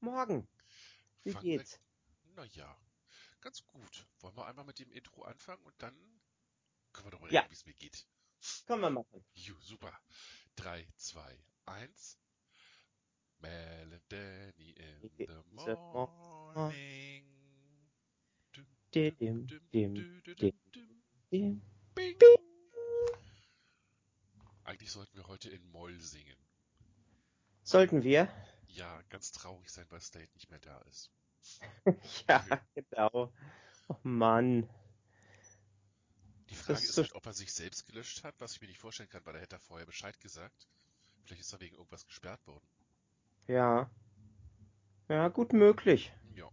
Morgen. Wie wir- geht's? Naja, ganz gut. Wollen wir einmal mit dem Intro anfangen und dann können wir darüber Ja. reden, wie es mir geht. Können wir machen. Ju, super. 3, 2, 1. Mel and Danny in the morning. Dim, dim. Dim. Bing. Eigentlich sollten wir heute in Moll singen. Sollten wir? Ja, ganz traurig sein, weil State nicht mehr da ist. ja, genau. Oh Mann. Die Frage ist ist so halt, ob er sich selbst gelöscht hat, was ich mir nicht vorstellen kann, weil er hätte er vorher Bescheid gesagt. Vielleicht ist er wegen irgendwas gesperrt worden. Ja. Ja, gut möglich. Ja.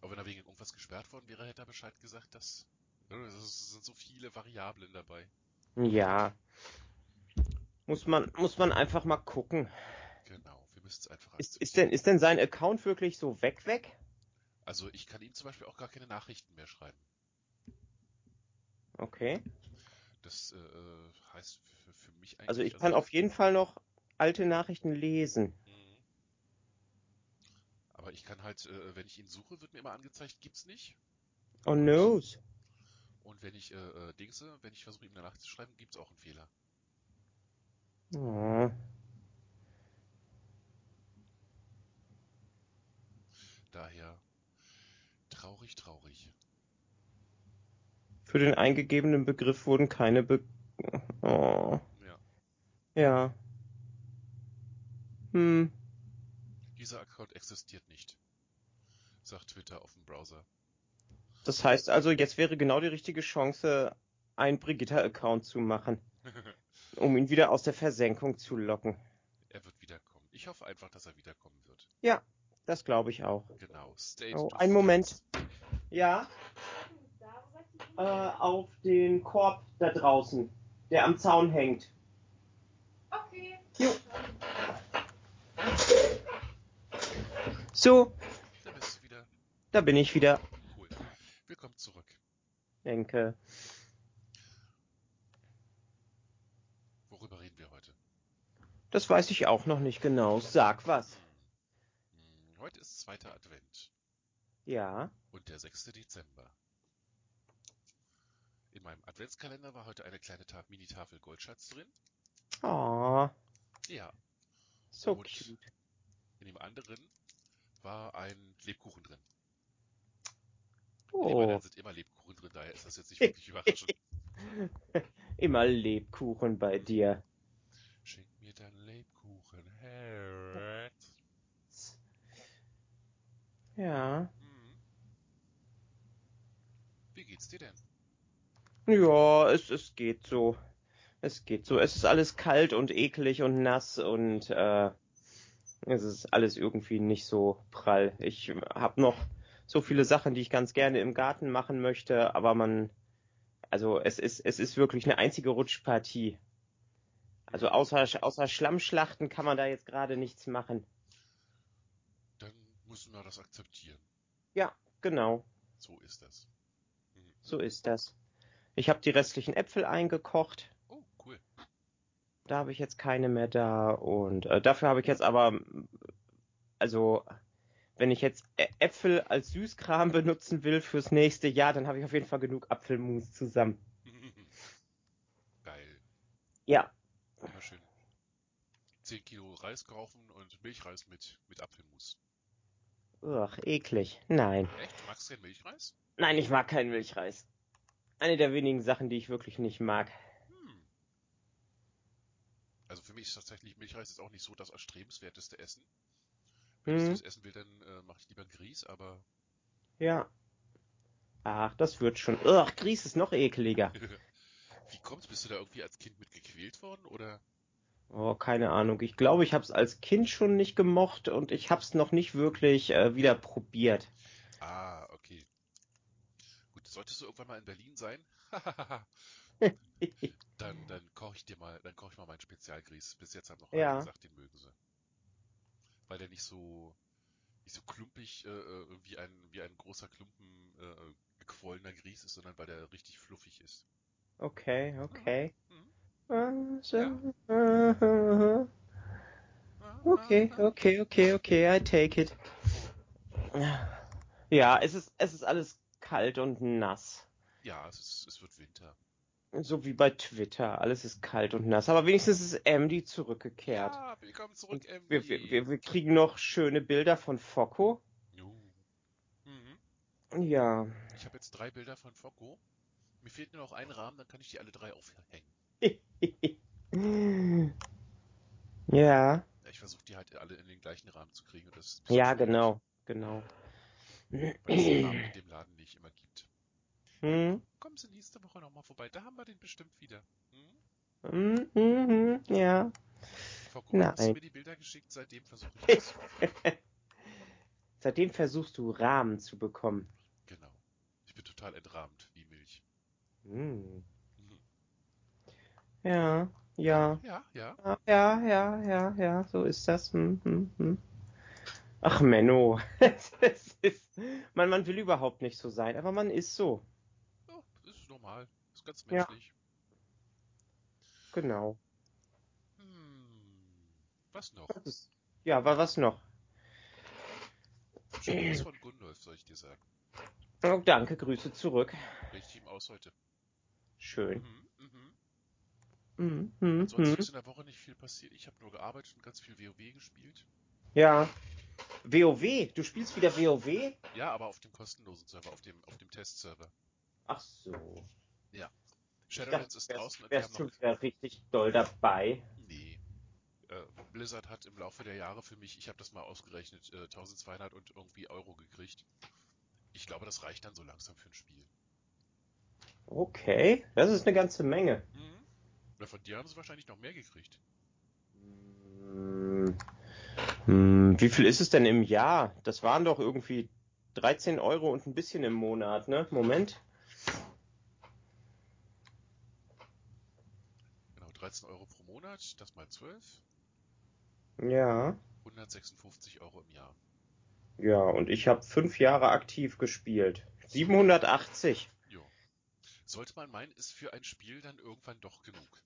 Aber wenn er wegen irgendwas gesperrt worden wäre, hätte er Bescheid gesagt, dass. Es sind so viele Variablen dabei. Ja. Muss man, muss man einfach mal gucken. Genau, müssen es einfach Ist, ist denn, ist denn sein Account wirklich so weg, weg? Also ich kann ihm zum Beispiel auch gar keine Nachrichten mehr schreiben. Okay. Das äh, heißt für, für mich eigentlich. Also ich kann auf jeden Fall noch alte Nachrichten lesen. Mhm. Aber ich kann halt, äh, wenn ich ihn suche, wird mir immer angezeigt, gibt's nicht. Oh no. Und wenn ich äh, äh, Dingse, wenn ich versuche, ihm eine Nachricht zu schreiben, gibt's auch einen Fehler. Oh. Daher traurig, traurig. Für den eingegebenen Begriff wurden keine Be Oh. Ja. Ja. Hm. Dieser Account existiert nicht. Sagt Twitter auf dem Browser. Das heißt also, jetzt wäre genau die richtige Chance, einen Brigitta-Account zu machen, um ihn wieder aus der Versenkung zu locken. er wird wiederkommen. Ich hoffe einfach, dass er wiederkommen wird. Ja, das glaube ich auch. Genau. State Oh, einen Moment. Ja. Äh, auf den Korb da draußen, der am Zaun hängt. Okay. Jo. So, Da bist du wieder. da bin ich wieder. Cool. Willkommen zurück. Denke. Worüber reden wir heute? Das weiß ich auch noch nicht genau. Sag was. Heute ist zweiter Advent Ja. und der 6. Dezember. In meinem Adventskalender war heute eine kleine Ta Mini-Tafel Goldschatz drin. Oh, Ja. so Und- cute. In dem anderen war ein Lebkuchen drin. Oh, anderen sind immer Lebkuchen drin, daher ist das jetzt nicht wirklich überraschend. immer Lebkuchen bei dir. Schenk mir dein Lebkuchen, Herz. Ja. Hm. Wie geht's dir denn? Ja, es, es geht so. Es geht so. Es ist alles kalt und eklig und nass und äh, es ist alles irgendwie nicht so prall. Ich habe noch so viele Sachen, die ich ganz gerne im Garten machen möchte, aber man, also es ist, es ist wirklich eine einzige Rutschpartie. Also außer, außer Schlammschlachten kann man da jetzt gerade nichts machen. Müssen wir das akzeptieren. Ja, genau. So ist das. Mhm. So ist das. Ich habe die restlichen Äpfel eingekocht. Oh, cool. Da habe ich jetzt keine mehr da und äh, dafür habe ich jetzt aber, also wenn ich jetzt Äpfel als Süßkram benutzen will fürs nächste Jahr, dann habe ich auf jeden Fall genug Apfelmus zusammen. Geil. Ja, Immer schön 10 Kilo Reis kaufen und Milchreis mit, mit Apfelmus. Ugh, eklig. Nein. Echt? Du magst keinen Milchreis? Nein, ich mag keinen Milchreis. Eine der wenigen Sachen, die ich wirklich nicht mag. Hm. Also für mich ist tatsächlich Milchreis jetzt auch nicht so das erstrebenswerteste Essen. Wenn ich Hm. das essen will, dann äh, mache ich lieber Grieß, aber Ja. Ach, das wird schon. Ugh, Grieß ist noch ekliger. wie kommt's? Bist du da irgendwie als Kind mit gequält worden oder? Oh, keine Ahnung. Ich glaube, ich habe es als Kind schon nicht gemocht und ich habe es noch nicht wirklich äh, wieder probiert. Ah, okay. Gut, solltest du irgendwann mal in Berlin sein, dann, dann koche ich dir mal, dann koche ich mal meinen Spezialgrieß. Bis jetzt haben noch Ja. alle gesagt, den mögen sie. Weil der nicht so, nicht so klumpig äh, äh, wie ein, wie ein großer Klumpen äh, gequollener Grieß ist, sondern weil der richtig fluffig ist. Okay, okay. Mhm. Okay, okay, okay, okay, I take it. Ja, es ist, es ist alles kalt und nass. Ja, es, ist, es wird Winter. So wie bei Twitter. Alles ist kalt und nass. Aber wenigstens ist Amdy zurückgekehrt. Ja, willkommen zurück, Emily. wir, wir, wir, kriegen noch schöne Bilder von Focko. Jo. Mhm. Ja. Ich habe jetzt drei Bilder von Focko. Mir fehlt nur noch ein Rahmen, dann kann ich die alle drei aufhängen. ja. Ich versuche die halt alle in den gleichen Rahmen zu kriegen. Und das Ja, genau. Genau. Weil es den Rahmen in dem Laden nicht immer gibt. Hm? Kommen Sie nächste Woche nochmal vorbei, da haben wir den bestimmt wieder. Hm? Hm, hm, hm, ja. Focko, hast du mir die Bilder geschickt? Seitdem versuche ich das. Seitdem versuchst du Rahmen zu bekommen. genau. Ich bin total entrahmt, wie Milch. Hm. Ja, ja. Ja, ja. Ja, ja, ja, ja, ja, so ist das. Hm, hm, hm. Ach, Menno. Es ist, man, man will überhaupt nicht so sein, aber man ist so. Ja, das ist normal. Das ist ganz Ja. menschlich. Genau. Hm. Was noch? Ist, ja, aber was noch? Schön was von Gundolf, soll ich dir sagen. Oh, danke, Grüße zurück. Richtig ihm aus heute. Schön. Mhm, mhm. Hm, hm, Ansonsten hm. ist in der Woche nicht viel passiert. Ich habe nur gearbeitet und ganz viel WoW gespielt. Ja. WoW, du spielst wieder WoW? Ja, aber auf dem kostenlosen Server, auf dem, auf dem Testserver. Ach so. Dachte, Shadowlands ist wärst, draußen und wir haben wärst du noch. wieder richtig doll dabei. Nee. Äh, Blizzard hat im Laufe der Jahre für mich, ich habe das mal ausgerechnet, äh, 1200 und irgendwie Euro gekriegt. Ich glaube, das reicht dann so langsam für ein Spiel. Okay, das ist eine ganze Menge. Mhm. Na, von dir haben sie wahrscheinlich noch mehr gekriegt. Hm, hm, wie viel ist es denn im Jahr? Das waren doch irgendwie 13 Euro und ein bisschen im Monat, ne? Moment. Genau, 13 Euro pro Monat, das mal 12, Ja. 156 Euro im Jahr. Ja, und ich habe fünf Jahre aktiv gespielt. 780. Sollte man meinen, ist für ein Spiel dann irgendwann doch genug.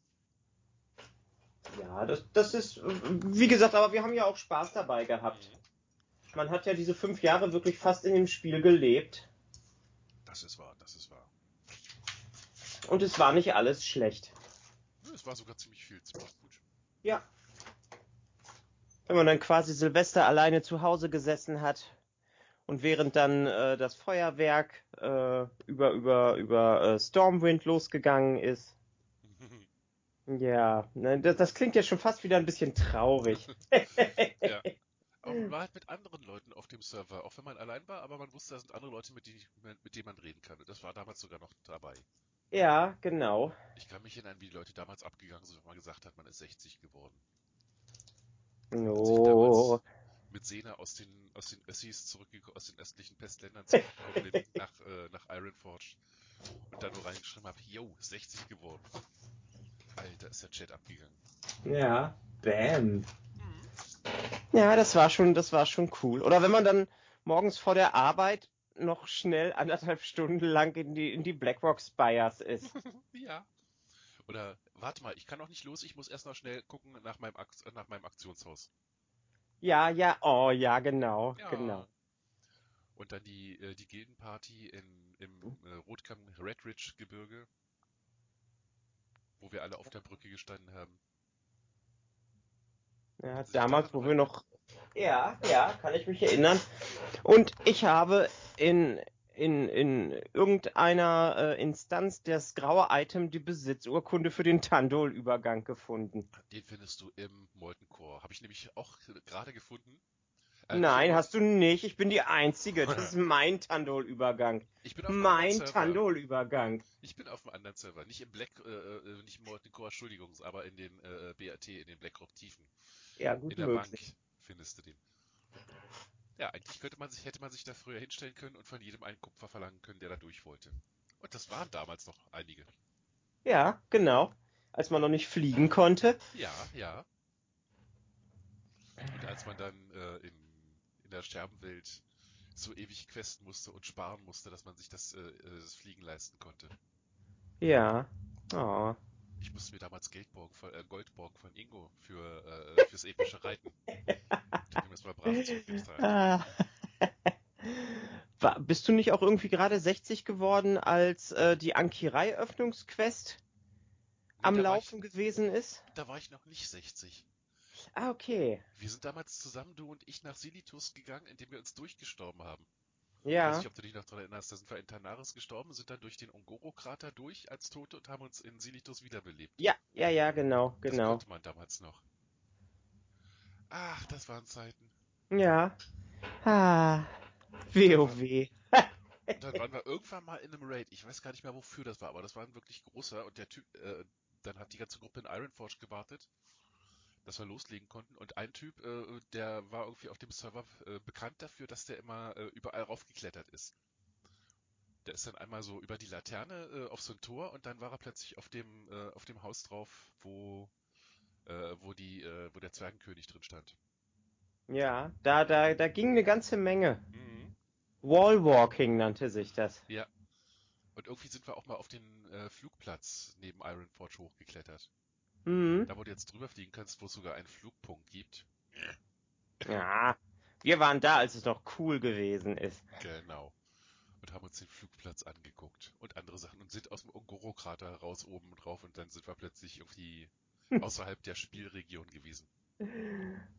Ja, das, das ist, wie gesagt, aber wir haben ja auch Spaß dabei gehabt. Mhm. Man hat ja diese fünf Jahre wirklich fast in dem Spiel gelebt. Das ist wahr, das ist wahr. Und es war nicht alles schlecht. Es war sogar ziemlich viel, ziemlich gut. Ja. Wenn man dann quasi Silvester alleine zu Hause gesessen hat und während dann äh, das Feuerwerk äh, über über über äh, Stormwind losgegangen ist. Ja, ne, das, das klingt ja schon fast wieder ein bisschen traurig. ja. Aber man war halt mit anderen Leuten auf dem Server, auch wenn man allein war, aber man wusste, da sind andere Leute, mit denen, mit denen man reden kann. Und das war damals sogar noch dabei. Ja, genau. Ich kann mich erinnern, wie die Leute damals abgegangen sind, wenn man gesagt hat, man ist 60 geworden. Oh, Mit Sena aus den, aus den Össis zurückgekommen, aus den östlichen Pestländern zurückgekommen bin, nach, äh, nach Ironforge. Und dann nur reingeschrieben habe, yo, 60 geworden. Alter, ist der Chat abgegangen. ja, bam. Ja, das war schon, das war schon cool. Oder wenn man dann morgens vor der Arbeit noch schnell anderthalb Stunden lang in die in die Blackrock Spires ist. Ja. Oder, warte mal, ich kann noch nicht los, ich muss erst noch schnell gucken nach meinem, Akt, nach meinem Aktionshaus. Ja, ja, oh, ja, genau, Ja. genau. Und dann die, äh, die Gildenparty in, im äh, Rotkamm Red Ridge Gebirge, wo wir alle auf der Brücke gestanden haben. Ja, damals, wo wir noch, ja, ja, kann ich mich erinnern. Und ich habe in in in irgendeiner äh, Instanz das graue Item die Besitzurkunde für den Tandol-Übergang gefunden. Den findest du im Molten Core. Habe ich nämlich auch gerade gefunden. Äh, Nein, hast du nicht. Ich bin die Einzige. Das ist mein Tandol-Übergang. Ich bin auf Mein. Tandol-Übergang. Ich bin auf einem anderen Server. Nicht im Black, äh, äh, nicht im Molten Core, Entschuldigung, aber in den äh, BAT, in den Blackrock Tiefen. Ja, gut In der möglich. Bank findest du den. Ja, eigentlich könnte man sich, hätte man sich da früher hinstellen können und von jedem einen Kupfer verlangen können, der da durch wollte. Und das waren damals noch einige. Ja, genau. Als man noch nicht fliegen konnte. Ja, ja. Und als man dann äh, in, in der Scherbenwelt so ewig questen musste und sparen musste, dass man sich das, äh, äh, das Fliegen leisten konnte. Ja. Oh. Ich musste mir damals Geld borgen von, äh, Gold borgen von Ingo für, äh, fürs epische Reiten. Ich ihm das mal brav. Ah. War, bist du nicht auch irgendwie gerade 60 geworden, als äh, die Ankirei-Öffnungsquest am da war Laufen gewesen ist? Da war ich noch nicht 60. Ah, okay. Wir sind damals zusammen, du und ich, nach Silitus gegangen, indem wir uns durchgestorben haben. Ich weiß Ja. nicht, ob du dich noch daran erinnerst. Da sind wir in Tanaris gestorben, sind dann durch den Ongoro-Krater durch als Tote und haben uns in Silitus wiederbelebt. Ja, ja, ja, genau, Das genau. konnte man damals noch. Ach, das waren Zeiten. Ja. Ah. WoW. Und dann waren wir irgendwann mal in einem Raid. Ich weiß gar nicht mehr, wofür das war, aber das war ein wirklich großer. Und der Typ, äh, dann hat die ganze Gruppe in Ironforge gewartet, dass wir loslegen konnten. Und ein Typ, äh, der war irgendwie auf dem Server äh, bekannt dafür, dass der immer äh, überall raufgeklettert ist. Der ist dann einmal so über die Laterne äh, auf so ein Tor und dann war er plötzlich auf dem äh, auf dem Haus drauf, wo äh, wo die äh, wo der Zwergenkönig drin stand. Ja, da, da, da ging eine ganze Menge. Mhm. Wallwalking nannte sich das. Ja. Und irgendwie sind wir auch mal auf den äh, Flugplatz neben Ironforge hochgeklettert. Mhm. Da, wo du jetzt drüber fliegen kannst, wo es sogar einen Flugpunkt gibt. Ja. Wir waren da, als es noch cool gewesen ist. Genau. Und haben uns den Flugplatz angeguckt und andere Sachen und sind aus dem Ongoro-Krater raus oben drauf und dann sind wir plötzlich irgendwie außerhalb der Spielregion gewesen.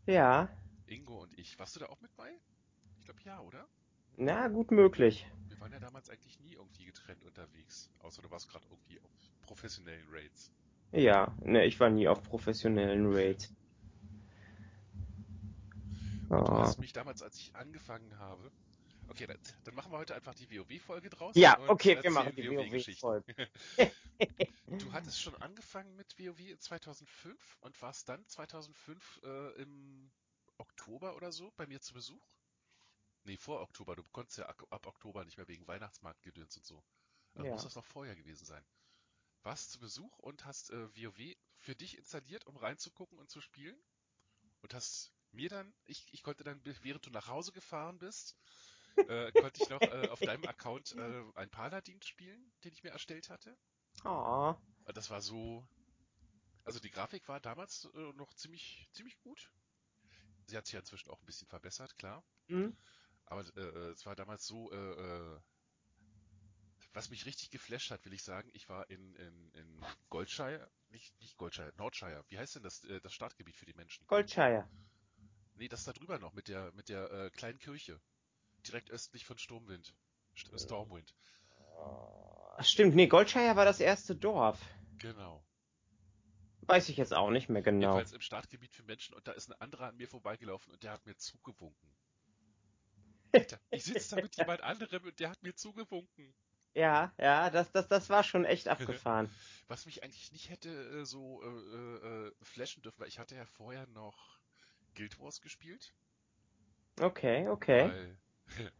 Ja. Ingo und ich. Warst du da auch mit bei? Ich glaube ja, oder? Na, gut möglich. Wir waren ja damals eigentlich nie irgendwie getrennt unterwegs. Außer du warst gerade irgendwie auf professionellen Raids. Ja, ne, ich war nie auf professionellen Raids. Und du Oh. hast mich damals, als ich angefangen habe. Okay, dann, dann machen wir heute einfach die WoW-Folge draus. Ja, okay, wir machen die. WoW-Folge. Du hattest schon angefangen mit WoW in 2005 und warst dann 2005 äh, im Oktober oder so bei mir zu Besuch? Nee, vor Oktober. Du konntest ja ab, ab Oktober nicht mehr wegen Weihnachtsmarktgedöns und so. Also Ja. muss das noch vorher gewesen sein. Warst zu Besuch und hast äh, WoW für dich installiert, um reinzugucken und zu spielen? Und hast mir dann, ich, ich konnte dann, während du nach Hause gefahren bist, äh, konnte ich noch äh, auf deinem Account äh, ein Paladin spielen, den ich mir erstellt hatte. Oh. Das war so. Also die Grafik war damals äh, noch ziemlich, ziemlich gut. Sie hat sich ja inzwischen auch ein bisschen verbessert, klar. Hm? Aber äh, äh, es war damals so, äh, äh, was mich richtig geflasht hat, will ich sagen, ich war in, in, in Goldshire, nicht, nicht Goldshire, Nordshire. Wie heißt denn das, äh, das Startgebiet für die Menschen? Goldshire. Nee, das da drüber noch mit der, mit der äh, kleinen Kirche. Direkt östlich von Sturmwind. St Stormwind. Ach, Stimmt, nee, Goldshire war das erste Dorf. Genau. Weiß ich jetzt auch nicht mehr genau. Jedenfalls im Startgebiet für Menschen und da ist ein anderer an mir vorbeigelaufen und der hat mir zugewunken. Alter, ich sitze da mit jemand anderem und der hat mir zugewunken. Ja, ja, das, das, das war schon echt abgefahren. Was mich eigentlich nicht hätte äh, so äh, äh, äh, flashen dürfen, weil ich hatte ja vorher noch Guild Wars gespielt. Okay, okay. Weil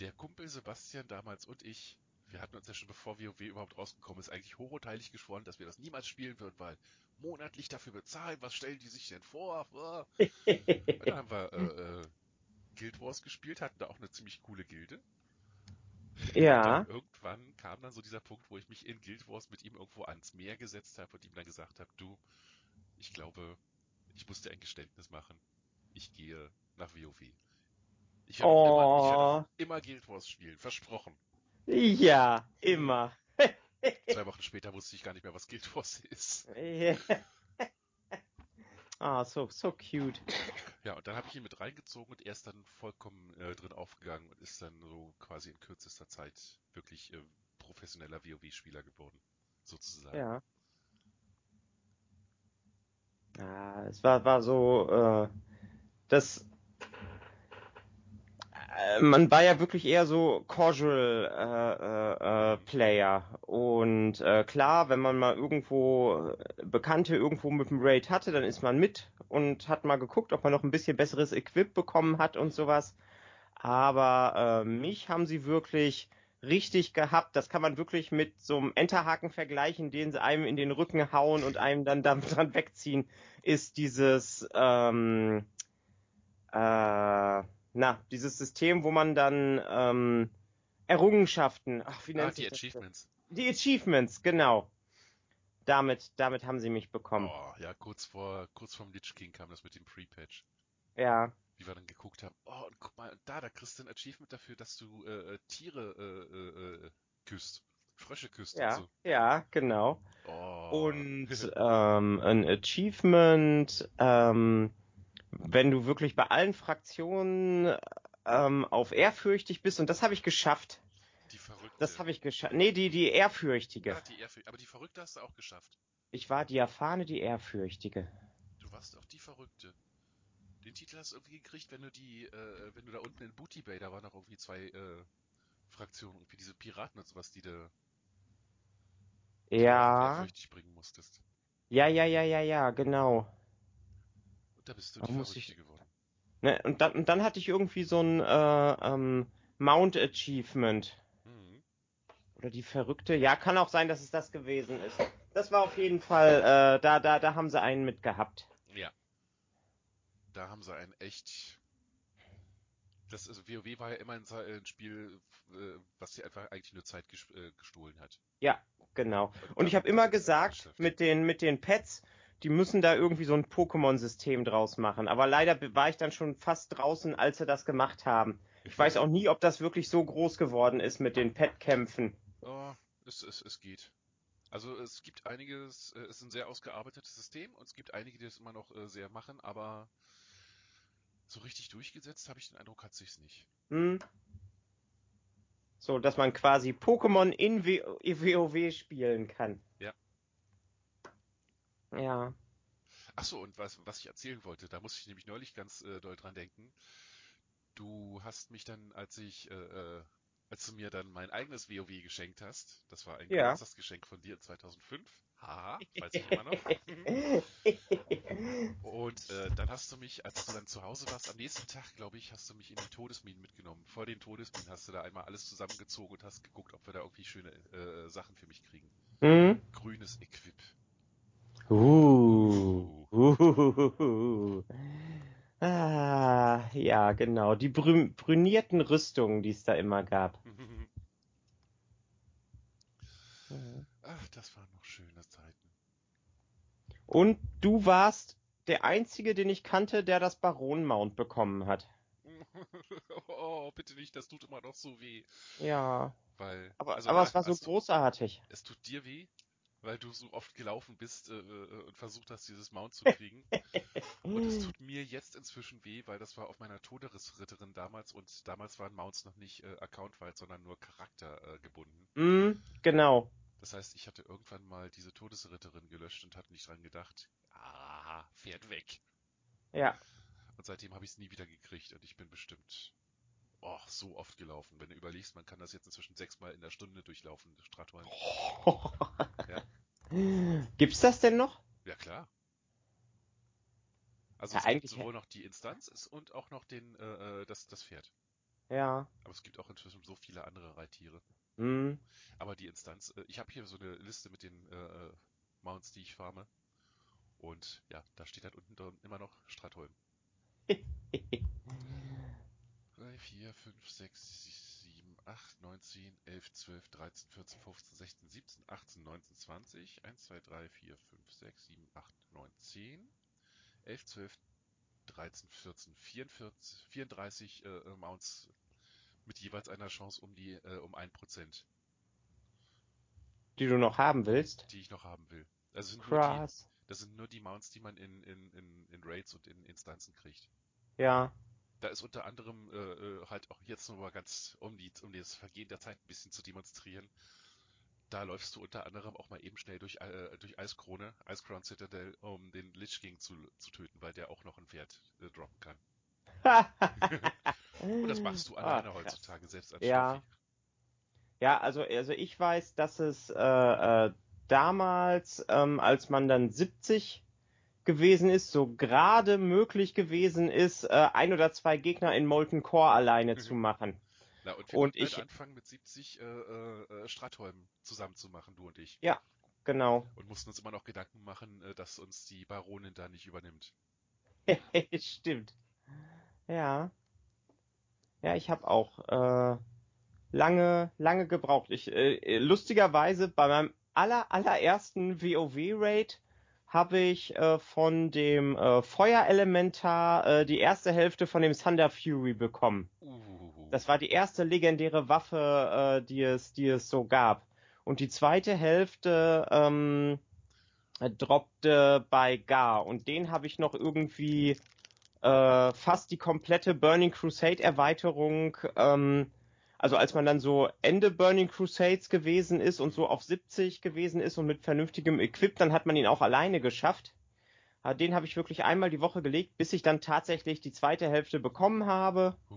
der Kumpel Sebastian damals und ich, wir hatten uns ja schon bevor WoW überhaupt rausgekommen ist, eigentlich hochoteilig geschworen, dass wir das niemals spielen würden, weil monatlich dafür bezahlen, was stellen die sich denn vor? Dann haben wir äh, äh, Guild Wars gespielt, hatten da auch eine ziemlich coole Gilde. Ja. Irgendwann kam dann so dieser Punkt, wo ich mich in Guild Wars mit ihm irgendwo ans Meer gesetzt habe und ihm dann gesagt habe, du, ich glaube, ich muss dir ein Geständnis machen. Ich gehe nach WoW. Ich werde auch immer, Oh. immer Guild Wars spielen, versprochen. Ja, immer. Zwei Wochen später wusste ich gar nicht mehr, was Guild Wars ist. Ah, so, so cute. Ja, und dann habe ich ihn mit reingezogen und er ist dann vollkommen äh, drin aufgegangen und ist dann so quasi in kürzester Zeit wirklich äh, professioneller WoW-Spieler geworden. Sozusagen. Ja. Ah, es war, war so, äh, das, man war ja wirklich eher so Casual äh, äh, äh, Player und äh, klar, wenn man mal irgendwo äh, Bekannte irgendwo mit dem Raid hatte, dann ist man mit und hat mal geguckt, ob man noch ein bisschen besseres Equip bekommen hat und sowas. Aber äh, mich haben sie wirklich richtig gehabt. Das kann man wirklich mit so einem Enterhaken vergleichen, den sie einem in den Rücken hauen und einem dann damit dran wegziehen, ist dieses ähm, äh, na, dieses System, wo man dann ähm, Errungenschaften, ach, wie Ah, nennt die sich das? Achievements. Die Achievements, genau. Damit, damit haben sie mich bekommen. Oh, ja, kurz vor, kurz vorm Lich King kam das mit dem Pre-Patch. Ja, Wie wir dann geguckt haben, oh, und guck mal, da da kriegst du ein Achievement dafür, dass du äh, äh Tiere äh, äh, küsst. Frösche küsst Ja, und so. ja, genau. Oh. Und ähm, ein Achievement, ähm, wenn du wirklich bei allen Fraktionen ähm, auf ehrfürchtig bist, und das habe ich geschafft. die Verrückte. Das habe ich geschafft. Nee, die, die ehrfürchtige. Ja, die Ehrfür aber die Verrückte hast du auch geschafft. Ich war die erfahrene, die ehrfürchtige. Du warst auch die Verrückte. Den Titel hast du irgendwie gekriegt, wenn du die, äh, wenn du da unten in Booty Bay, da waren noch irgendwie zwei äh, Fraktionen, irgendwie diese Piraten und sowas, die du Ja, ehrfürchtig bringen musstest. ja, ja, ja, ja, ja, genau. Und da bist du die muss ich- geworden. Ne, und, dann, und dann hatte ich irgendwie so ein äh, ähm, Mount Achievement. Mhm. Oder die Verrückte. Ja, kann auch sein, dass es das gewesen ist. Das war auf jeden Fall, äh, da, da, da haben sie einen mit gehabt. Ja. Da haben sie ein echt. Das also WoW war ja immer ein, ein Spiel, äh, was dir einfach eigentlich nur Zeit äh, gestohlen hat. Ja, genau. Und da ich habe immer sie gesagt, mit den, mit den Pets, die müssen da irgendwie so ein Pokémon-System draus machen. Aber leider war ich dann schon fast draußen, als sie das gemacht haben. Ich weiß auch nie, ob das wirklich so groß geworden ist mit den Pet-Kämpfen. Oh, es, es, es geht. Also es gibt einiges, äh, es ist ein sehr ausgearbeitetes System und es gibt einige, die das immer noch äh, sehr machen, aber so richtig durchgesetzt habe ich den Eindruck, hat sich's nicht. Hm? So, dass man quasi Pokémon in w WoW spielen kann. Ja. Ja. Ach so, und was, was ich erzählen wollte, da musste ich nämlich neulich ganz äh, doll dran denken. Du hast mich dann, als ich, äh, äh, als du mir dann mein eigenes WoW geschenkt hast, das war ein Ja. Geburtstagsgeschenk von dir 2005, haha, weiß ich immer noch. Und äh, dann hast du mich, als du dann zu Hause warst, am nächsten Tag, glaube ich, hast du mich in die Todesminen mitgenommen. Vor den Todesminen hast du da einmal alles zusammengezogen und hast geguckt, ob wir da irgendwie schöne äh, Sachen für mich kriegen. hm? Grünes Equip. Uh. Uh. Ah, ja, genau. Die brü brünierten Rüstungen, die es da immer gab. Ach, das waren noch schöne Zeiten. Und du warst der Einzige, den ich kannte, der das Baron-Mount bekommen hat. oh, bitte nicht, das tut immer noch so weh. Ja, Weil, aber, also, aber es war so du- großartig. Es tut dir weh, weil du so oft gelaufen bist äh, äh, und versucht hast, dieses Mount zu kriegen. und es tut mir jetzt inzwischen weh, weil das war auf meiner Todesritterin damals und damals waren Mounts noch nicht äh, accountweit, sondern nur charaktergebunden. Äh, gebunden. Hm, genau. das heißt, ich hatte irgendwann mal diese Todesritterin gelöscht und hatte nicht dran gedacht, ah, fährt weg. Ja. Und seitdem habe ich es nie wieder gekriegt und ich bin bestimmt oh, so oft gelaufen. Wenn du überlegst, man kann das jetzt inzwischen sechsmal in der Stunde durchlaufen, Stratholm. Ja. Gibt's das denn noch? Ja, klar. Also Ja, es gibt sowohl noch die Instanz und auch noch den, äh, äh, das, das Pferd. Ja. Aber es gibt auch inzwischen so viele andere Reittiere. Hm. Aber die Instanz, äh, ich habe hier so eine Liste mit den äh, äh, Mounts, die ich farme. Und ja, da steht halt unten drin immer noch Stratholm. 3, 4, 5, 6, 7, 8, 9, 10, 11, 12, 13, 14, 15, 16, 17, 18, 19, 20, 1, 2, 3, 4, 5, 6, 7, 8, 9, 10, 11, 12, 13, 14, 44, 34 äh, Mounts mit jeweils einer Chance um die äh, um 1%, Die du noch haben willst? die ich noch haben will. Also sind nur die, Krass. das sind nur die Mounts, die man in, in, in, in Raids und in Instanzen kriegt. Ja. Da ist unter anderem äh, äh, halt auch jetzt nur mal ganz, um die, um das Vergehen der Zeit ein bisschen zu demonstrieren. Da läufst du unter anderem auch mal eben schnell durch, äh, durch Eiskrone, Icecrown Citadel, um den Lich King zu, zu töten, weil der auch noch ein Pferd äh, droppen kann. Und das machst du Ah, alleine krass. heutzutage, selbst als Ja. Steffi. Ja, also, also ich weiß, dass es äh, äh, damals, ähm, als man dann 70 gewesen ist, so gerade möglich gewesen ist, äh, ein oder zwei Gegner in Molten Core alleine Mhm. zu machen. Na, und wir Und konnten ich- halt anfangen mit 70 äh, äh, äh, Stratholm zusammen zu machen, du und ich. Genau. Und mussten uns immer noch Gedanken machen, äh, dass uns die Baronin da nicht übernimmt. Stimmt. Ja. Ja, ich habe auch äh, lange, lange gebraucht. Ich äh, lustigerweise bei meinem aller allerersten WoW-Raid habe ich äh, von dem äh, Feuerelementar äh, die erste Hälfte von dem Thunder Fury bekommen. Uh. Das war die erste legendäre Waffe, äh, die es, die es so gab. Und die zweite Hälfte ähm, droppte bei Gar und den habe ich noch irgendwie äh, fast die komplette Burning Crusade Erweiterung, ähm, also als man dann so Ende Burning Crusades gewesen ist und so auf 70 gewesen ist und mit vernünftigem Equip, dann hat man ihn auch alleine geschafft. Äh, Den habe ich wirklich einmal die Woche gelegt, bis ich dann tatsächlich die zweite Hälfte bekommen habe Uh,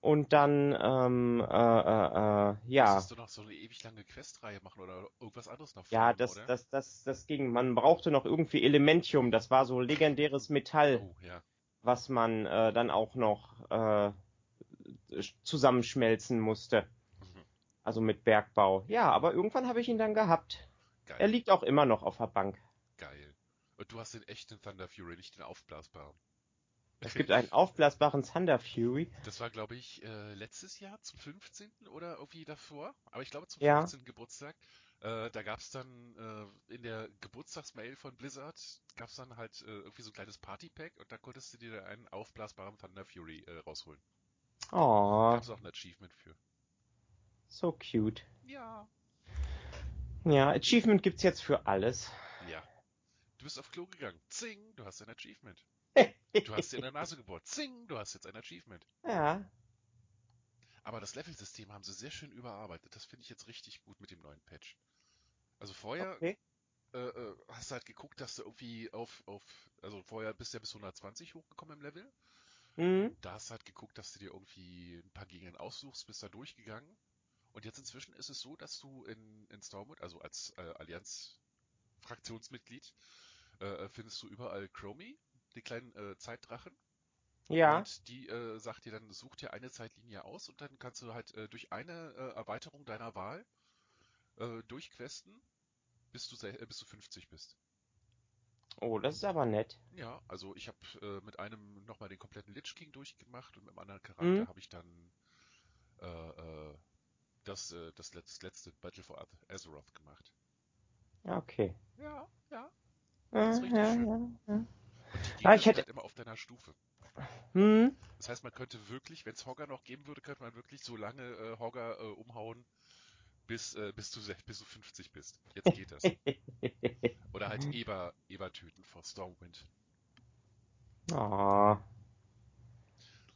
und dann ähm, äh, äh, äh, ja. Musstest du noch so eine ewig lange Questreihe machen oder irgendwas anderes noch Ja, das, oder? das, das, das ging. Man brauchte noch irgendwie Elementium. Das war so legendäres Metall, Oh, ja. was man äh, dann auch noch äh, zusammenschmelzen musste. Mhm. Also mit Bergbau. Ja, aber irgendwann habe ich ihn dann gehabt. Geil. Er liegt auch immer noch auf der Bank. Geil. Und du hast den echten Thunder Fury, nicht den aufblasbaren. Es gibt einen aufblasbaren Thunder Fury. Das war, glaube ich, äh, letztes Jahr zum 15. oder irgendwie davor. Aber ich glaube zum Ja. 15. Geburtstag. Äh, da gab's dann äh, in der Geburtstagsmail von Blizzard gab's dann halt äh, irgendwie so ein kleines Partypack und da konntest du dir einen aufblasbaren Thunder Fury äh, rausholen. Oh, Gab's auch ein Achievement für. so cute. Ja. Ja, Achievement gibt's jetzt für alles. Ja. Du bist auf Klo gegangen. Zing, du hast ein Achievement. Du hast dir in der Nase gebohrt. Zing, du hast jetzt ein Achievement. ja, Aber das Level-System haben sie sehr schön überarbeitet. Das finde ich jetzt richtig gut mit dem neuen Patch. Also vorher okay. äh, äh, hast du halt geguckt, dass du irgendwie auf, auf, also vorher bist du ja bis 120 hochgekommen im Level. Mhm. Da hast du halt geguckt, dass du dir irgendwie ein paar Gegenden aussuchst, bist da durchgegangen. Und jetzt inzwischen ist es so, dass du in, in Stormwood, also als äh, Allianz-Fraktionsmitglied, äh, findest du überall Chromie, die kleinen äh, Zeitdrachen. Ja, Und die äh, sagt dir dann, such dir eine Zeitlinie aus und dann kannst du halt äh, durch eine äh, Erweiterung deiner Wahl äh, durchquesten, bis du, äh, bis du 50 bist. Oh, das ist aber nett. Ja, also ich habe äh, mit einem nochmal den kompletten Lich King durchgemacht und mit einem anderen Charakter Mhm. habe ich dann äh, äh, das, äh, das letzte, letzte Battle for Azeroth gemacht. Ja, okay. Ja, ja. Ja, ist richtig ja, schön. ja, ja. Und die Ja, Gegner ich sind hätte- halt immer auf deiner Stufe. Hm, Das heißt, man könnte wirklich, wenn es Hogger noch geben würde, könnte man wirklich so lange äh, Hogger äh, umhauen, bis, äh, bis, du, bis du 50 bist. Jetzt geht das. Oder halt Eber, Eber töten vor Stormwind. oh.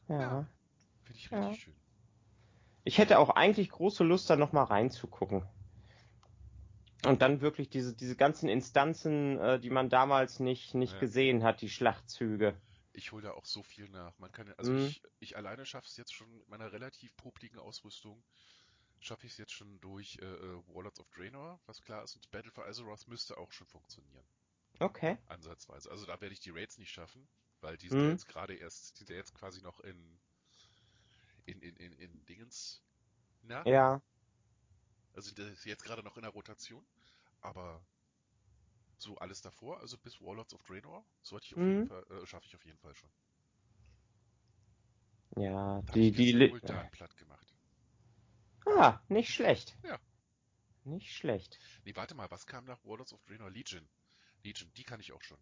Ja. Ja. Finde ich richtig Ja. schön. Ich hätte auch eigentlich große Lust, da nochmal reinzugucken. Und dann wirklich diese, diese ganzen Instanzen, äh, die man damals nicht, nicht Ja. gesehen hat, die Schlachtzüge. Ich hole da auch so viel nach. Man kann, also Mhm. ich, ich alleine schaffe es jetzt schon mit meiner relativ popligen Ausrüstung, schaffe ich es jetzt schon durch äh, äh, Warlords of Draenor, was klar ist, und Battle for Azeroth müsste auch schon funktionieren. Okay. Ansatzweise. Also da werde ich die Raids nicht schaffen, weil die sind ja Mhm. jetzt gerade erst, die sind ja jetzt quasi noch in, in, in, in, in Dingens. Na? Ja. Also das ist jetzt gerade noch in der Rotation, aber so alles davor, also bis Warlords of Draenor, sollte ich auf Mhm. jeden Fall, äh, schaffe ich auf jeden Fall schon. Ja, Da die, die, gestern Li- Gul'dan platt gemacht. Ah, nicht schlecht. Ja. Nicht schlecht. Nee, warte mal, was kam nach Warlords of Draenor? Legion. Legion, die kann ich auch schon.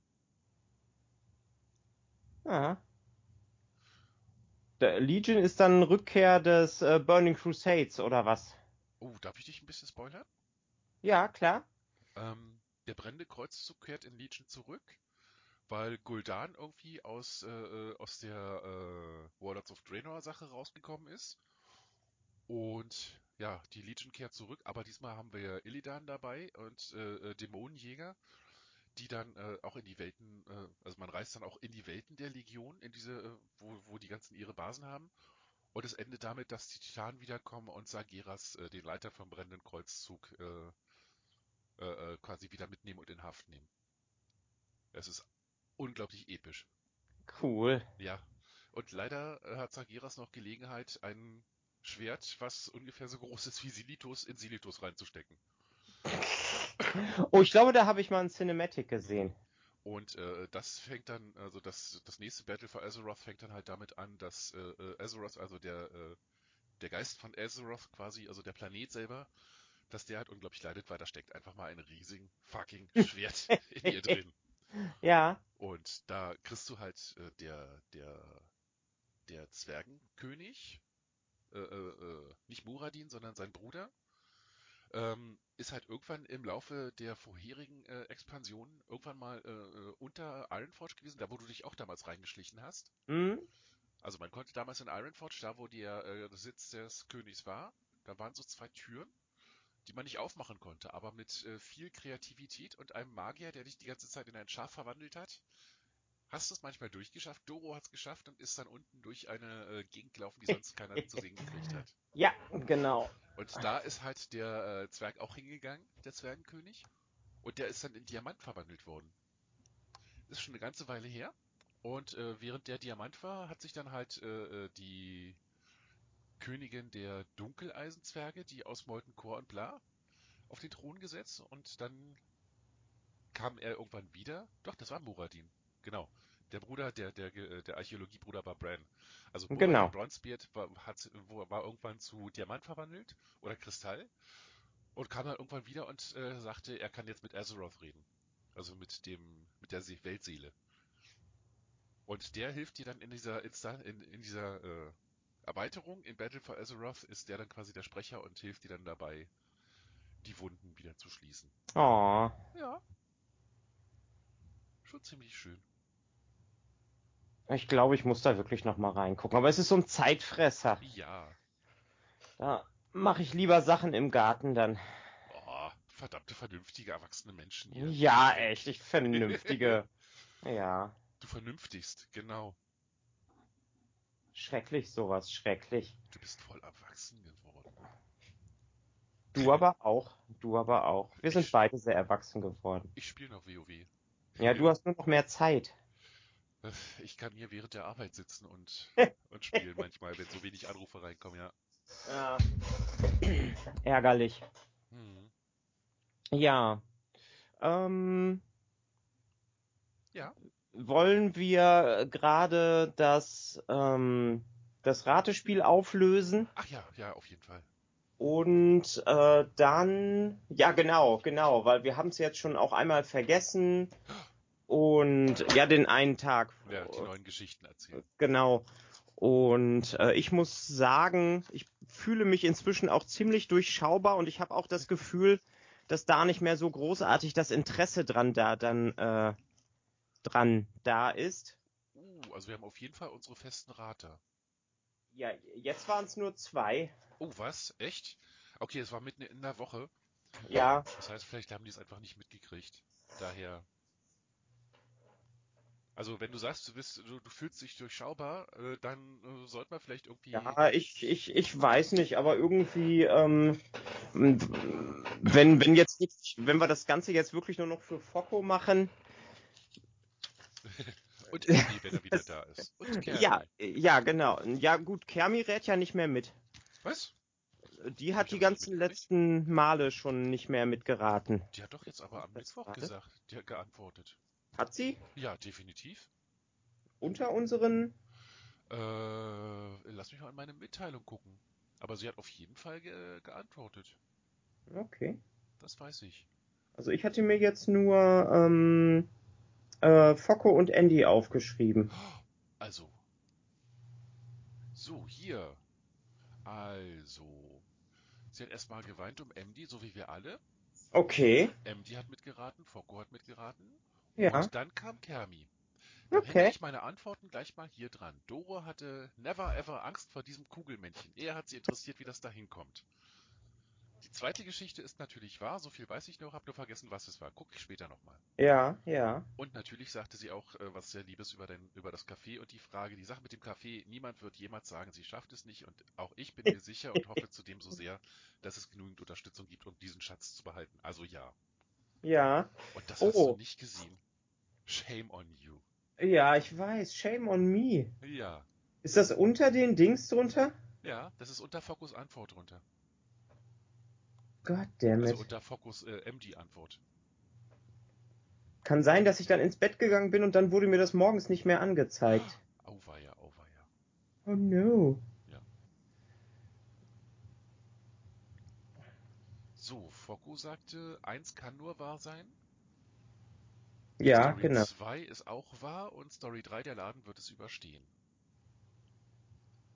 Ah. Der Legion ist dann Rückkehr des äh, Burning Crusades, oder was? Oh, darf ich dich ein bisschen spoilern? Ja, klar. Ähm, der brennende Kreuzzug kehrt in Legion zurück, weil Gul'dan irgendwie aus, äh, äh, aus der äh, Warlords of Draenor Sache rausgekommen ist. Und ja, die Legion kehrt zurück, aber diesmal haben wir Illidan dabei und äh, äh, Dämonenjäger, die dann äh, auch in die Welten, äh, also man reist dann auch in die Welten der Legion, in diese, äh, wo, wo die ganzen ihre Basen haben. Und es endet damit, dass die Titanen wiederkommen und Sageras, äh, den Leiter vom brennenden Kreuzzug, äh, äh, äh, quasi wieder mitnehmen und in Haft nehmen. Es ist unglaublich episch. Cool. Ja. Und leider äh, hat Sageras noch Gelegenheit, ein Schwert, was ungefähr so groß ist wie Silitus, in Silitus reinzustecken. Oh, ich glaube, da habe ich mal ein Cinematic gesehen. Und äh, das fängt dann, also das, das nächste Battle für Azeroth fängt dann halt damit an, dass äh, äh, Azeroth, also der, äh, der Geist von Azeroth quasi, also der Planet selber, dass der halt unglaublich leidet, weil da steckt einfach mal ein riesigen fucking Schwert in ihr drin. Ja. Und da kriegst du halt äh, der, der, der Zwergenkönig äh, äh, nicht Muradin, sondern sein Bruder, ähm, ist halt irgendwann im Laufe der vorherigen äh, Expansionen irgendwann mal äh, äh, unter Ironforge gewesen, da wo du dich auch damals reingeschlichen hast. Hm? Also man konnte damals in Ironforge, da wo der äh, Sitz des Königs war, da waren so zwei Türen, die man nicht aufmachen konnte, aber mit äh, viel Kreativität und einem Magier, der dich die ganze Zeit in ein Schaf verwandelt hat, hast du es manchmal durchgeschafft. Doro hat es geschafft und ist dann unten durch eine äh, Gegend gelaufen, die sonst keiner zu sehen gekriegt hat. Ja, genau. Und da ist halt der äh, Zwerg auch hingegangen, der Zwergenkönig, und der ist dann in Diamant verwandelt worden. Ist schon eine ganze Weile her. Und äh, während der Diamant war, hat sich dann halt äh, äh die Königin der Dunkeleisenzwerge, die aus Molten Core und bla, auf den Thron gesetzt und dann kam er irgendwann wieder. Doch, das war Muradin. Genau. Der Bruder, der, der, der Archäologiebruder war Bran. Also Muradin Genau. Bronzebeard war, hat, war irgendwann zu Diamant verwandelt oder Kristall und kam dann irgendwann wieder und äh, sagte, er kann jetzt mit Azeroth reden. Also mit dem, mit der See Weltseele. Und der hilft dir dann in dieser Insta in, in dieser äh, Erweiterung in Battle for Azeroth ist der dann quasi der Sprecher und hilft dir dann dabei, die Wunden wieder zu schließen. Oh. Ja. Schon ziemlich schön. Ich glaube, ich muss da wirklich noch mal reingucken. Aber es ist so ein Zeitfresser. Ja. Da mache ich lieber Sachen im Garten dann. Oh, verdammte vernünftige erwachsene Menschen hier. Ja, echt, ich vernünftige. ja, Du vernünftigst, genau. schrecklich sowas, schrecklich. Du bist voll erwachsen geworden. Du aber auch, du aber auch. Wir sind Ich- beide sehr erwachsen geworden. Ich spiele noch WoW. Ja, du hast nur noch mehr Zeit. Äh, Ich kann hier während der Arbeit sitzen und, und spielen manchmal, wenn so wenig Anrufe reinkommen, ja. Ja. Ärgerlich. Hm. Ja. Ähm, Ja. wollen wir gerade das, ähm, das Ratespiel auflösen? Ach ja, ja, auf jeden Fall. Und äh, dann, ja genau, genau, weil wir haben es jetzt schon auch einmal vergessen. Und ja, den einen Tag. Ja, die neuen Geschichten erzählen. Genau. Und äh, ich muss sagen, ich fühle mich inzwischen auch ziemlich durchschaubar und ich habe auch das Gefühl, dass da nicht mehr so großartig das Interesse dran da dann äh, dran da ist. Uh, also wir haben auf jeden Fall unsere festen Rater. Ja, jetzt waren es nur zwei. Oh, was? Echt? Okay, es war mitten in der Woche. Ja, Das heißt, vielleicht haben die es einfach nicht mitgekriegt. Daher. Also, wenn du sagst, du bist, du, du fühlst dich durchschaubar, äh, dann äh, sollte man vielleicht irgendwie. ja, ich, ich, ich weiß nicht, aber irgendwie, ähm, wenn, wenn jetzt nicht, wenn wir das Ganze jetzt wirklich nur noch für Focko machen, Und Andy, wenn er wieder da ist. Und Kermi. ja, ja, genau. Ja, gut, Kermi rät ja nicht mehr mit. Was? Die hat die ganzen letzten Male schon nicht mehr mitgeraten. Die hat doch jetzt aber am Mittwoch gesagt. Die hat geantwortet. Hat sie? Ja, definitiv. Unter unseren? Äh, lass mich mal in meine Mitteilung gucken. Aber sie hat auf jeden Fall ge geantwortet. Okay. Das weiß ich. Also ich hatte mir jetzt nur ähm, äh, Focko und Andy aufgeschrieben. Also. So, hier. Also. Sie hat erstmal geweint um MD, so wie wir alle. Okay. MD hat mitgeraten, Fokko hat mitgeraten. Ja. Und dann kam Kermi. Dann hänge Okay. ich meine Antworten gleich mal hier dran. Doro hatte never ever Angst vor diesem Kugelmännchen. Eher hat sie interessiert, wie das da hinkommt. Die zweite Geschichte ist natürlich wahr, so viel weiß ich noch, hab nur vergessen, was es war. Guck ich später nochmal. Ja, ja. Und natürlich sagte sie auch äh, was sehr Liebes über, den, über das Café und die Frage, die Sache mit dem Café, niemand wird jemals sagen, sie schafft es nicht und auch ich bin mir sicher und hoffe zudem so sehr, dass es genügend Unterstützung gibt, um diesen Schatz zu behalten. Also ja. Ja. Und das hast Oh. du nicht gesehen. Shame on you. Ja, ich weiß. Shame on me. Ja. Ist das unter den Dings drunter? Ja, das ist unter Fokus Antwort drunter. God damn Also unter Fokus äh, MD Antwort. Kann sein, dass ich dann ins Bett gegangen bin und dann wurde mir das morgens nicht mehr angezeigt. Auweia, auweia. Oh no. So, Fokko sagte, eins kann nur wahr sein. Ja, Story genau. 2 ist auch wahr und Story 3, der Laden wird es überstehen.